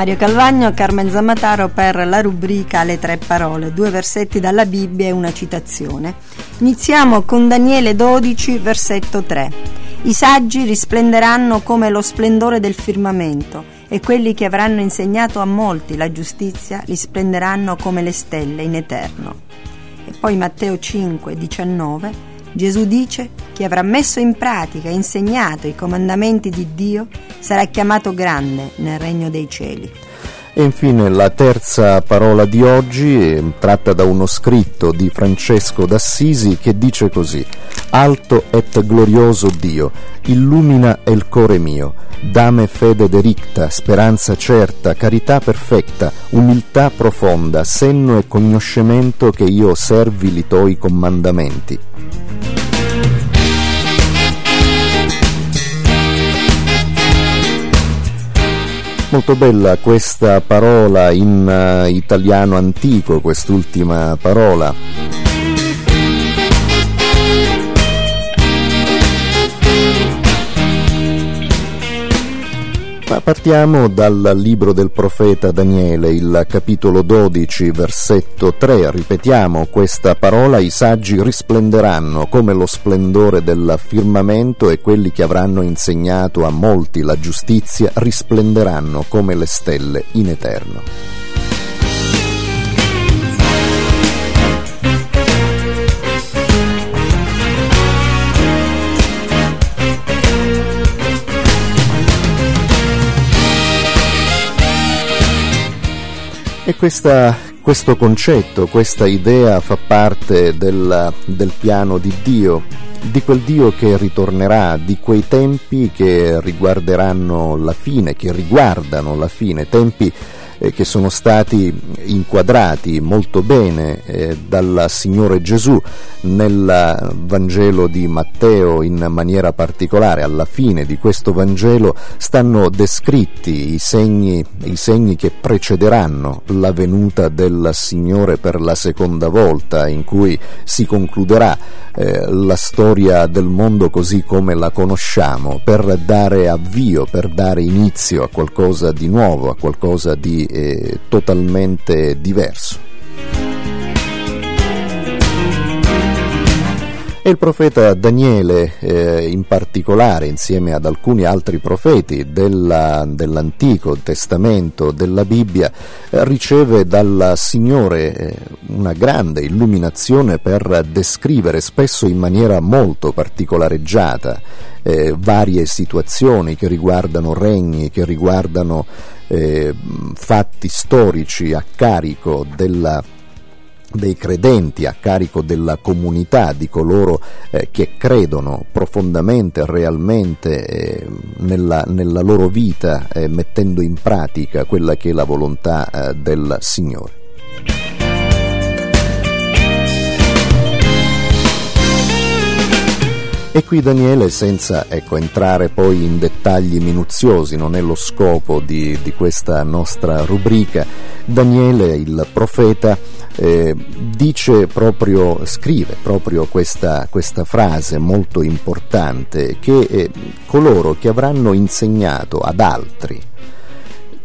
Mario Calvagno, Carmen Zammataro per la rubrica Le tre parole, due versetti dalla Bibbia e una citazione. Iniziamo con Daniele 12, versetto 3. I saggi risplenderanno come lo splendore del firmamento e quelli che avranno insegnato a molti la giustizia risplenderanno come le stelle in eterno. E poi Matteo 5, 19. Gesù dice chi avrà messo in pratica e insegnato i comandamenti di Dio sarà chiamato grande nel regno dei cieli. E infine la terza parola di oggi tratta da uno scritto di Francesco d'Assisi che dice così Alto et glorioso Dio, illumina il core mio, dame fede dericta, speranza certa, carità perfetta, umiltà profonda, senno e cognoscimento che io servi li tuoi comandamenti. Molto bella questa parola in uh, italiano antico, quest'ultima parola. Partiamo dal libro del profeta Daniele, il capitolo 12, versetto 3. Ripetiamo questa parola, i saggi risplenderanno come lo splendore del firmamento e quelli che avranno insegnato a molti la giustizia risplenderanno come le stelle in eterno. E questa, questo concetto, questa idea fa parte del, del piano di Dio, di quel Dio che ritornerà, di quei tempi che riguarderanno la fine, che riguardano la fine, tempi eh, che sono stati inquadrati molto bene eh, dal Signore Gesù nel Vangelo di Matteo in maniera particolare. Alla fine di questo Vangelo stanno descritti i segni, i segni che precederanno la venuta del Signore per la seconda volta, in cui si concluderà eh, la storia del mondo così come la conosciamo, per dare avvio, per dare inizio a qualcosa di nuovo, a qualcosa di eh, totalmente diverso. Il profeta Daniele, eh, in particolare, insieme ad alcuni altri profeti della, dell'Antico Testamento, della Bibbia, eh, riceve dal Signore eh, una grande illuminazione per descrivere, spesso in maniera molto particolareggiata, eh, varie situazioni che riguardano regni, che riguardano eh, fatti storici a carico della dei credenti a carico della comunità, di coloro eh, che credono profondamente, realmente eh, nella, nella, loro vita, eh, mettendo in pratica quella che è la volontà eh, del Signore. E qui Daniele, senza ecco, entrare poi in dettagli minuziosi, non è lo scopo di, di questa nostra rubrica, Daniele, il profeta, eh, dice proprio, scrive proprio questa, questa frase molto importante che eh, coloro che avranno insegnato ad altri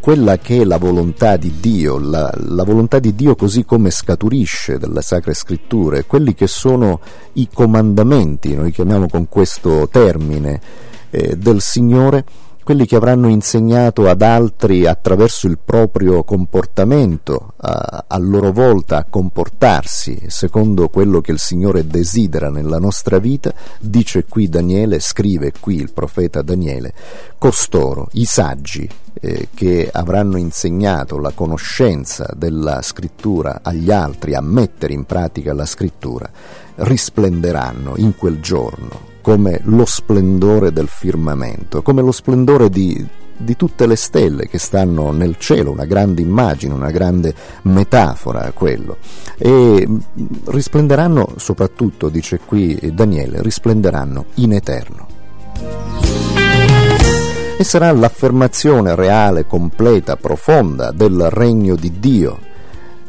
quella che è la volontà di Dio, la, la, volontà di Dio così come scaturisce dalle Sacre Scritture, quelli che sono i comandamenti, noi chiamiamo con questo termine, eh, del Signore, quelli che avranno insegnato ad altri attraverso il proprio comportamento, a, loro volta a comportarsi secondo quello che il Signore desidera nella nostra vita, dice qui Daniele, scrive qui il profeta Daniele, costoro, i saggi eh, che avranno insegnato la conoscenza della scrittura agli altri, a mettere in pratica la scrittura, risplenderanno in quel giorno come lo splendore del firmamento, come lo splendore di, di tutte le stelle che stanno nel cielo, una grande immagine, una grande metafora a quello. E risplenderanno soprattutto, dice qui Daniele, risplenderanno in eterno. E sarà l'affermazione reale, completa, profonda del regno di Dio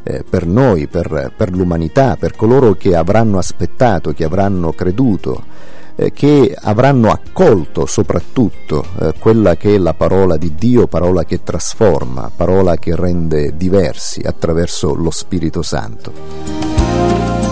eh, per noi, per, per l'umanità, per coloro che avranno aspettato, che avranno creduto eh, che avranno accolto soprattutto eh, quella che è la parola di Dio, parola che trasforma, parola che rende diversi attraverso lo Spirito Santo.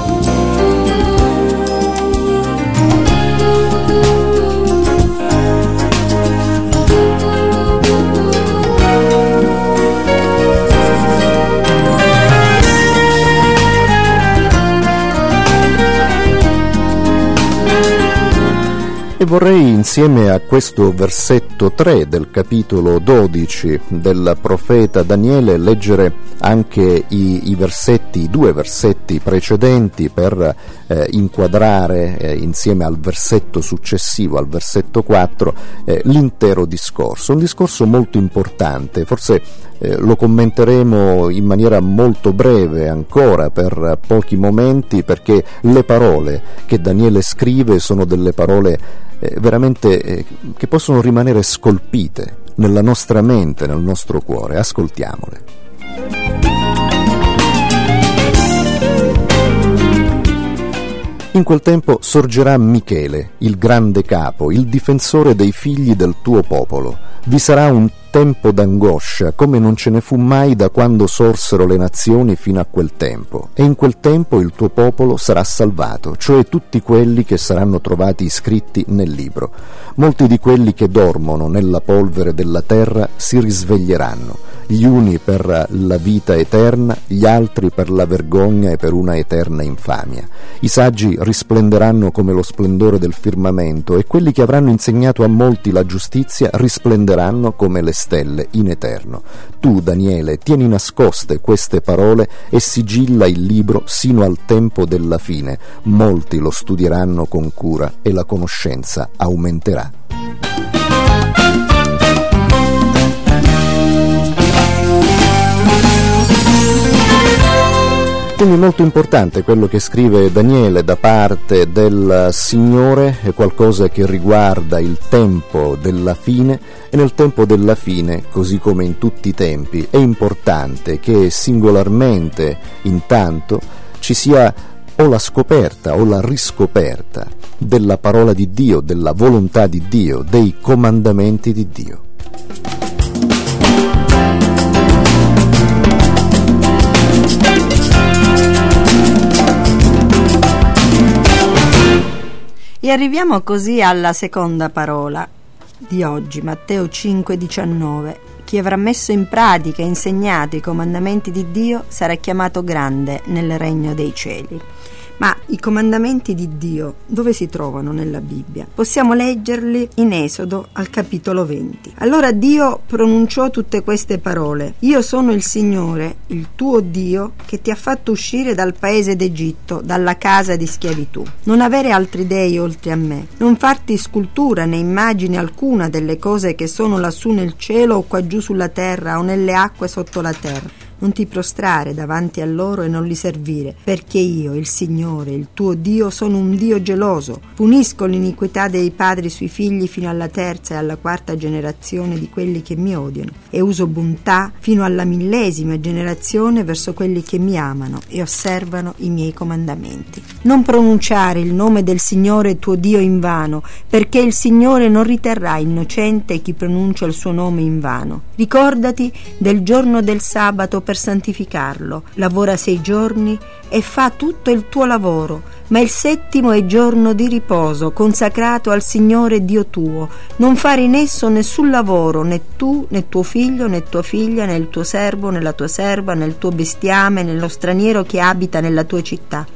E vorrei insieme a questo versetto 3 del capitolo 12 del profeta Daniele leggere anche i, i versetti, i due versetti precedenti per eh, inquadrare eh, insieme al versetto successivo, al versetto 4, eh, l'intero discorso. Un discorso molto importante, forse eh, lo commenteremo in maniera molto breve ancora per pochi momenti perché le parole che Daniele scrive sono delle parole eh, veramente eh, che possono rimanere scolpite nella nostra mente, nel nostro cuore. Ascoltiamole. In quel tempo sorgerà Michele, il grande capo, il difensore dei figli del tuo popolo. Vi sarà un tempo d'angoscia come non ce ne fu mai da quando sorsero le nazioni fino a quel tempo, e in quel tempo il tuo popolo sarà salvato, cioè tutti quelli che saranno trovati iscritti nel libro. Molti di quelli che dormono nella polvere della terra si risveglieranno, gli uni per la vita eterna, gli altri per la vergogna e per una eterna infamia. I saggi risplenderanno come lo splendore del firmamento e quelli che avranno insegnato a molti la giustizia risplenderanno come le stelle in eterno. Tu, Daniele, tieni nascoste queste parole e sigilla il libro sino al tempo della fine. Molti lo studieranno con cura e la conoscenza aumenterà. Quindi molto importante quello che scrive Daniele da parte del Signore, è qualcosa che riguarda il tempo della fine e nel tempo della fine, così come in tutti i tempi, è importante che singolarmente intanto ci sia o la scoperta o la riscoperta della parola di Dio, della volontà di Dio, dei comandamenti di Dio. Arriviamo così alla seconda parola di oggi, Matteo 5,19. Chi avrà messo in pratica e insegnato i comandamenti di Dio sarà chiamato grande nel regno dei cieli. Ma i comandamenti di Dio dove si trovano nella Bibbia? Possiamo leggerli in Esodo al capitolo 20. Allora Dio pronunciò tutte queste parole. Io sono il Signore, il tuo Dio, che ti ha fatto uscire dal paese d'Egitto, dalla casa di schiavitù. Non avere altri dei oltre a me. Non farti scultura né immagine alcuna delle cose che sono lassù nel cielo o qua giù sulla terra o nelle acque sotto la terra non ti prostrare davanti a loro e non li servire, perché io, il Signore, il tuo Dio, sono un Dio geloso. Punisco l'iniquità dei padri sui figli fino alla terza e alla quarta generazione di quelli che mi odiano, e uso bontà fino alla millesima generazione verso quelli che mi amano e osservano i miei comandamenti. Non pronunciare il nome del Signore tuo Dio in vano, perché il Signore non riterrà innocente chi pronuncia il suo nome in vano. Ricordati del giorno del sabato per santificarlo. Lavora sei giorni e fa tutto il tuo lavoro, ma il settimo è giorno di riposo, consacrato al Signore Dio tuo. Non fare in esso nessun lavoro, né tu, né tuo figlio, né tua figlia, né il tuo servo, né la tua serva, né il tuo bestiame, né lo straniero che abita nella tua città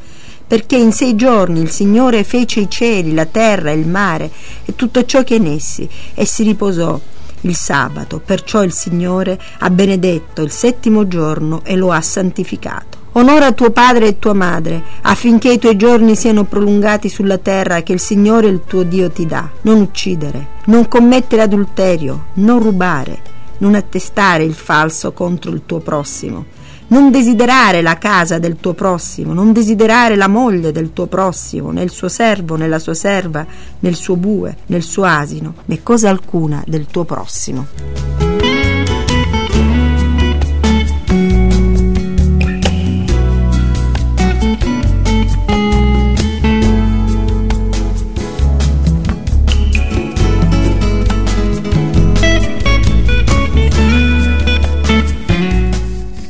perché in sei giorni il Signore fece i cieli, la terra, il mare e tutto ciò che è in essi, e si riposò il sabato, perciò il Signore ha benedetto il settimo giorno e lo ha santificato. Onora tuo padre e tua madre, affinché i tuoi giorni siano prolungati sulla terra che il Signore il tuo Dio ti dà. Non uccidere, non commettere adulterio, non rubare, non attestare il falso contro il tuo prossimo non desiderare la casa del tuo prossimo, non desiderare la moglie del tuo prossimo, né il suo servo, né la sua serva, né il suo bue, né il suo asino, né cosa alcuna del tuo prossimo.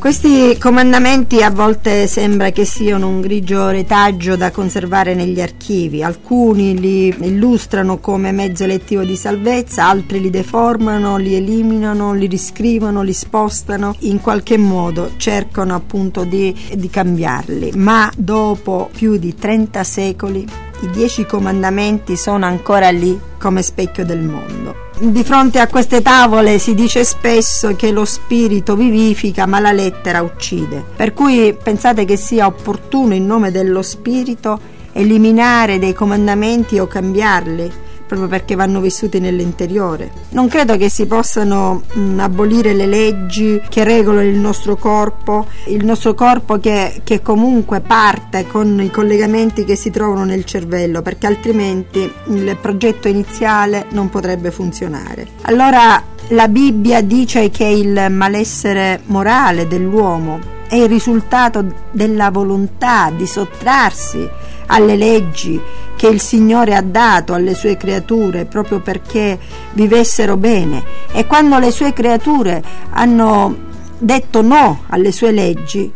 Questi comandamenti a volte sembra che siano un grigio retaggio da conservare negli archivi. Alcuni li illustrano come mezzo elettivo di salvezza, altri li deformano, li eliminano, li riscrivono, li spostano, in qualche modo cercano appunto di, di cambiarli. Ma dopo più di 30 secoli i dieci comandamenti sono ancora lì come specchio del mondo. Di fronte a queste tavole si dice spesso che lo spirito vivifica ma la lettera uccide. Per cui pensate che sia opportuno in nome dello spirito eliminare dei comandamenti o cambiarli proprio perché vanno vissuti nell'interiore. Non credo che si possano mh, abolire le leggi che regolano il nostro corpo, il nostro corpo che, che comunque parte con i collegamenti che si trovano nel cervello, perché altrimenti il progetto iniziale non potrebbe funzionare. Allora la Bibbia dice che il malessere morale dell'uomo è il risultato della volontà di sottrarsi alle leggi che il Signore ha dato alle sue creature proprio perché vivessero bene. E quando le sue creature hanno detto no alle sue leggi,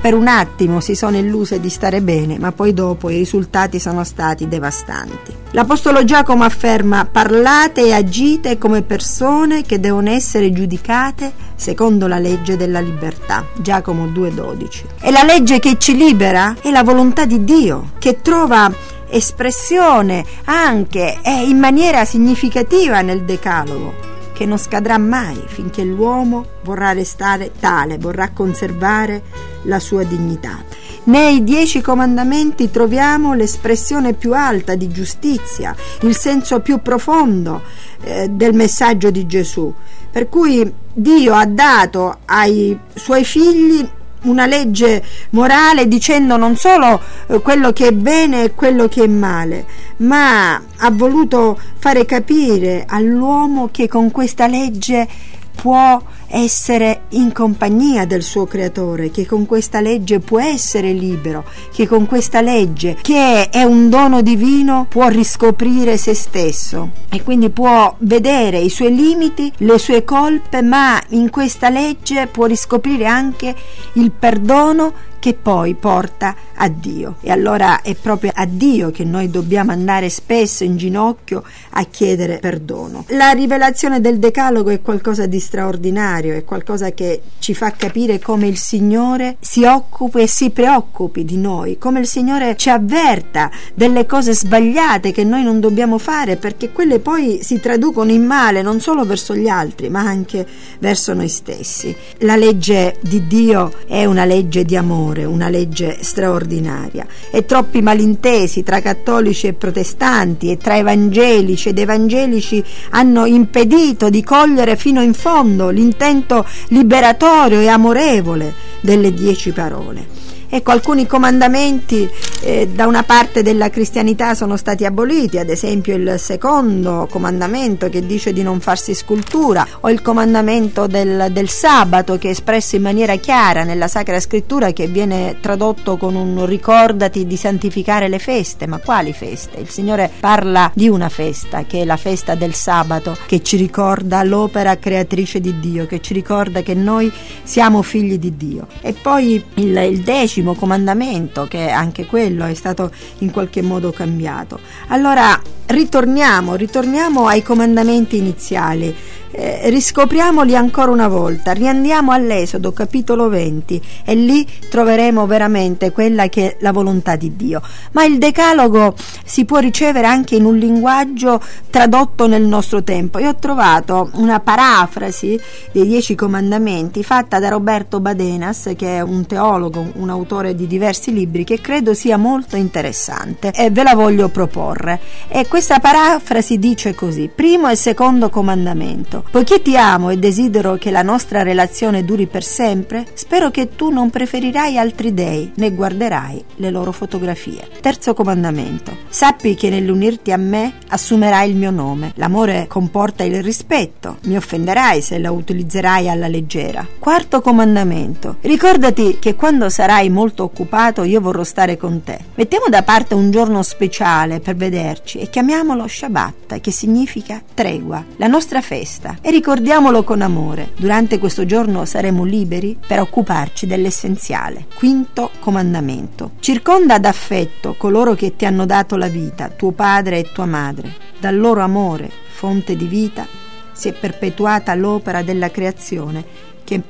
per un attimo si sono illuse di stare bene, ma poi dopo i risultati sono stati devastanti. L'Apostolo Giacomo afferma parlate e agite come persone che devono essere giudicate secondo la legge della libertà. Giacomo 2.12. E la legge che ci libera è la volontà di Dio, che trova espressione anche e in maniera significativa nel Decalogo che non scadrà mai finché l'uomo vorrà restare tale, vorrà conservare la sua dignità. Nei dieci comandamenti troviamo l'espressione più alta di giustizia, il senso più profondo eh, del messaggio di Gesù. Per cui Dio ha dato ai suoi figli una legge morale dicendo non solo eh, quello che è bene e quello che è male, ma ha voluto fare capire all'uomo che con questa legge può essere in compagnia del suo creatore, che con questa legge può essere libero, che con questa legge, che è un dono divino, può riscoprire se stesso e quindi può vedere i suoi limiti, le sue colpe, ma in questa legge può riscoprire anche il perdono che poi porta a Dio. E allora è proprio a Dio che noi dobbiamo andare spesso in ginocchio a chiedere perdono. La rivelazione del Decalogo è qualcosa di straordinario, è qualcosa che ci fa capire come il Signore si occupi e si preoccupi di noi, come il Signore ci avverta delle cose sbagliate che noi non dobbiamo fare perché quelle poi si traducono in male non solo verso gli altri ma anche verso noi stessi. La legge di Dio è una legge di amore amore, una legge straordinaria. E troppi malintesi tra cattolici e protestanti e tra evangelici ed evangelici hanno impedito di cogliere fino in fondo l'intento liberatorio e amorevole delle dieci parole. Ecco, alcuni comandamenti eh, da una parte della cristianità sono stati aboliti, ad esempio il secondo comandamento che dice di non farsi scultura, o il comandamento del, del sabato che è espresso in maniera chiara nella Sacra Scrittura che viene tradotto con un ricordati di santificare le feste, ma quali feste? Il Signore parla di una festa, che è la festa del sabato, che ci ricorda l'opera creatrice di Dio, che ci ricorda che noi siamo figli di Dio. E poi il, il decimo decimo comandamento, che anche quello è stato in qualche modo cambiato. Allora ritorniamo, ritorniamo ai comandamenti iniziali eh, riscopriamoli ancora una volta, riandiamo all'Esodo capitolo 20 e lì troveremo veramente quella che è la volontà di Dio. Ma il decalogo si può ricevere anche in un linguaggio tradotto nel nostro tempo. Io ho trovato una parafrasi dei Dieci Comandamenti fatta da Roberto Badenas, che è un teologo, un autore di diversi libri, che credo sia molto interessante e ve la voglio proporre. E questa parafrasi dice così: primo e secondo comandamento. Poiché ti amo e desidero che la nostra relazione duri per sempre, spero che tu non preferirai altri dei né guarderai le loro fotografie. Terzo comandamento. Sappi che nell'unirti a me assumerai il mio nome. L'amore comporta il rispetto. Mi offenderai se la utilizzerai alla leggera. Quarto comandamento. Ricordati che quando sarai molto occupato io vorrò stare con te. Mettiamo da parte un giorno speciale per vederci e chiamiamolo Shabbat, che significa tregua, la nostra festa e ricordiamolo con amore. Durante questo giorno saremo liberi per occuparci dell'essenziale. Quinto comandamento. Circonda d'affetto coloro che ti hanno dato la vita, tuo padre e tua madre. Dal loro amore, fonte di vita, si è perpetuata l'opera della creazione che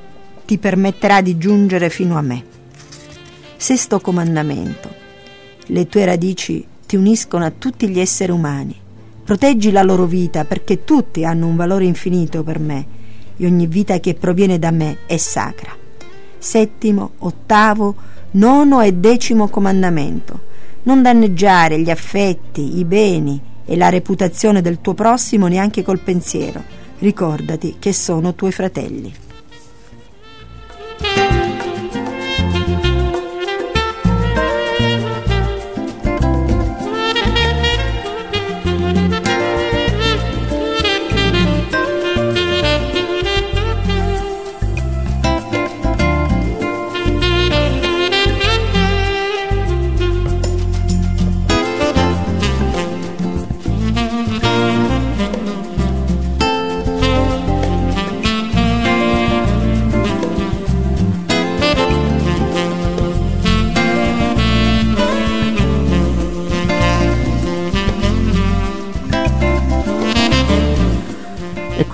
ti permetterà di giungere fino a me. Sesto comandamento. Le tue radici ti uniscono a tutti gli esseri umani. Proteggi la loro vita perché tutti hanno un valore infinito per me e ogni vita che proviene da me è sacra. Settimo, ottavo, nono e decimo comandamento. Non danneggiare gli affetti, i beni e la reputazione del tuo prossimo neanche col pensiero. Ricordati che sono tuoi fratelli.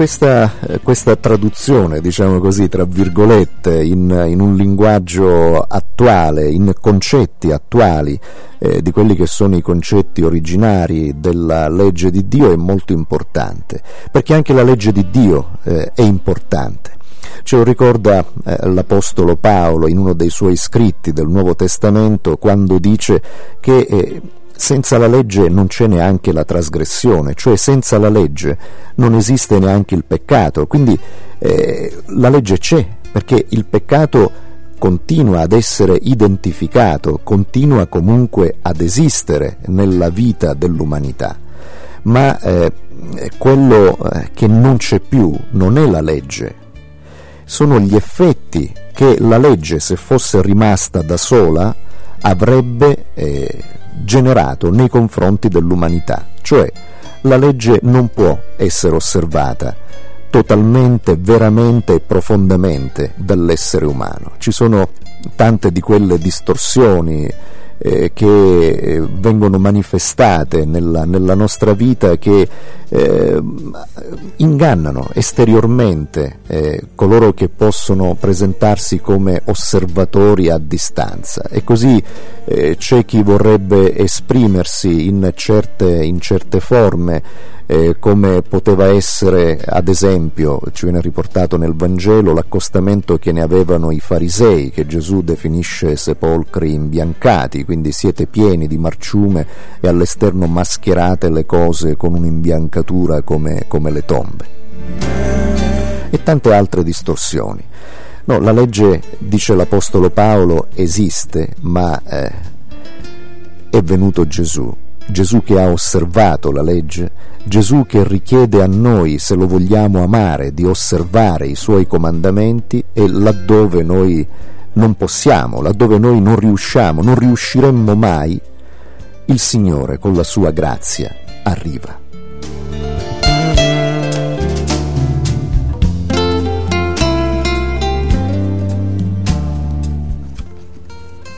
Questa, questa, traduzione, diciamo così, tra virgolette, in, in un linguaggio attuale, in concetti attuali, eh, di quelli che sono i concetti originari della legge di Dio è molto importante, perché anche la legge di Dio eh, è importante. Ce lo ricorda eh, l'Apostolo Paolo in uno dei suoi scritti del Nuovo Testamento quando dice che eh, senza la legge non c'è neanche la trasgressione, cioè senza la legge non esiste neanche il peccato, quindi eh, la legge c'è perché il peccato continua ad essere identificato, continua comunque ad esistere nella vita dell'umanità, ma eh, quello eh, che non c'è più non è la legge, sono gli effetti che la legge, se fosse rimasta da sola, avrebbe eh, generato nei confronti dell'umanità, cioè la legge non può essere osservata totalmente, veramente e profondamente dall'essere umano. Ci sono tante di quelle distorsioni eh, che eh, vengono manifestate nella, nella, nostra vita che eh, ingannano esteriormente eh, coloro che possono presentarsi come osservatori a distanza. E così eh, c'è chi vorrebbe esprimersi in certe, in certe forme eh, come poteva essere ad esempio, ci viene riportato nel Vangelo, l'accostamento che ne avevano i farisei, che Gesù definisce sepolcri imbiancati, quindi siete pieni di marciume e all'esterno mascherate le cose con un'imbiancatura come, come le tombe. E tante altre distorsioni. No, la legge, dice l'Apostolo Paolo, esiste, ma eh, è venuto Gesù Gesù che ha osservato la legge, Gesù che richiede a noi, se lo vogliamo amare, di osservare i suoi comandamenti e laddove noi non possiamo, laddove noi non riusciamo, non riusciremmo mai, il Signore con la sua grazia arriva.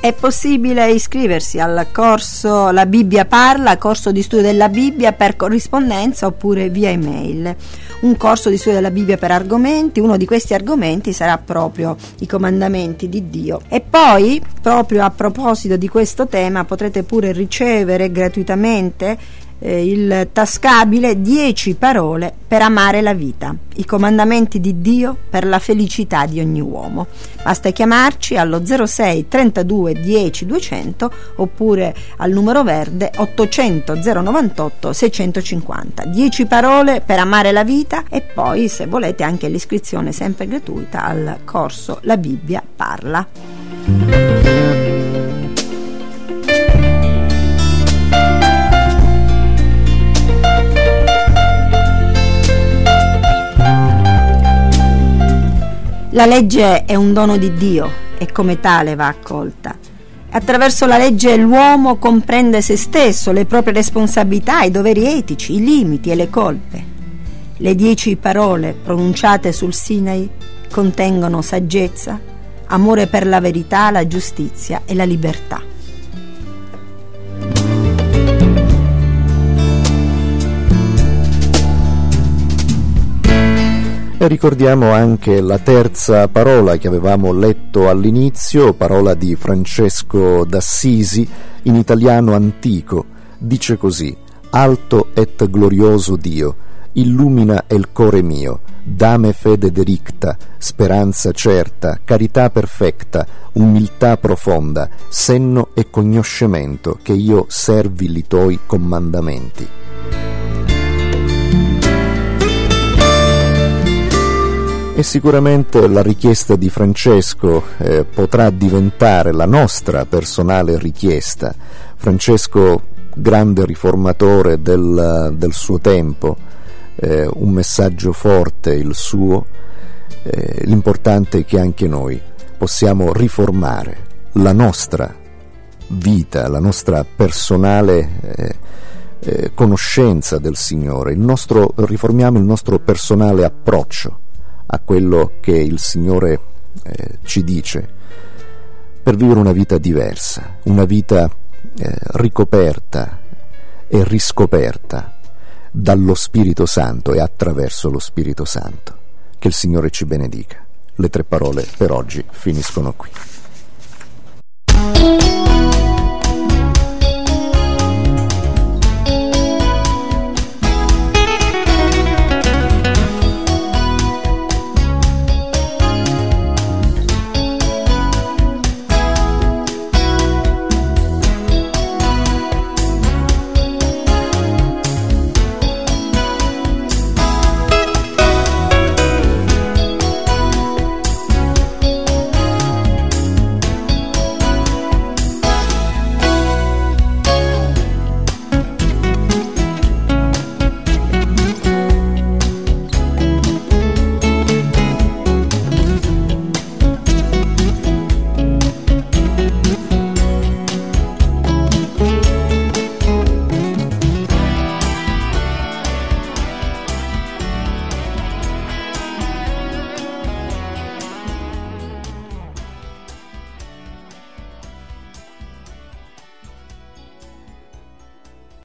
È possibile iscriversi al corso La Bibbia parla, corso di studio della Bibbia per corrispondenza oppure via email. Un corso di studio della Bibbia per argomenti, uno di questi argomenti sarà proprio i comandamenti di Dio. E poi, proprio a proposito di questo tema, potrete pure ricevere gratuitamente eh, il tascabile 10 parole per amare la vita, i comandamenti di Dio per la felicità di ogni uomo. Basta chiamarci allo 06 32 10 200 oppure al numero verde 800 098 650. 10 parole per amare la vita e poi se volete anche l'iscrizione sempre gratuita al corso La Bibbia parla. La legge è un dono di Dio e come tale va accolta. Attraverso la legge l'uomo comprende se stesso, le proprie responsabilità, i doveri etici, i limiti e le colpe. Le dieci parole pronunciate sul Sinai contengono saggezza, amore per la verità, la giustizia e la libertà. E ricordiamo anche la terza parola che avevamo letto all'inizio, parola di Francesco d'Assisi, in italiano antico, dice così, Alto et glorioso Dio, illumina il core mio, dame fede dericta, speranza certa, carità perfetta, umiltà profonda, senno e cognoscimento, che io servi li tuoi comandamenti. E sicuramente la richiesta di Francesco eh, potrà diventare la nostra personale richiesta. Francesco, grande riformatore del, del suo tempo, eh, un messaggio forte il suo, eh, l'importante è che anche noi possiamo riformare la nostra vita, la nostra personale eh, eh conoscenza del Signore, il nostro, riformiamo il nostro personale approccio a quello che il Signore eh, ci dice per vivere una vita diversa, una vita eh, ricoperta e riscoperta dallo Spirito Santo e attraverso lo Spirito Santo. Che il Signore ci benedica. Le tre parole per oggi finiscono qui.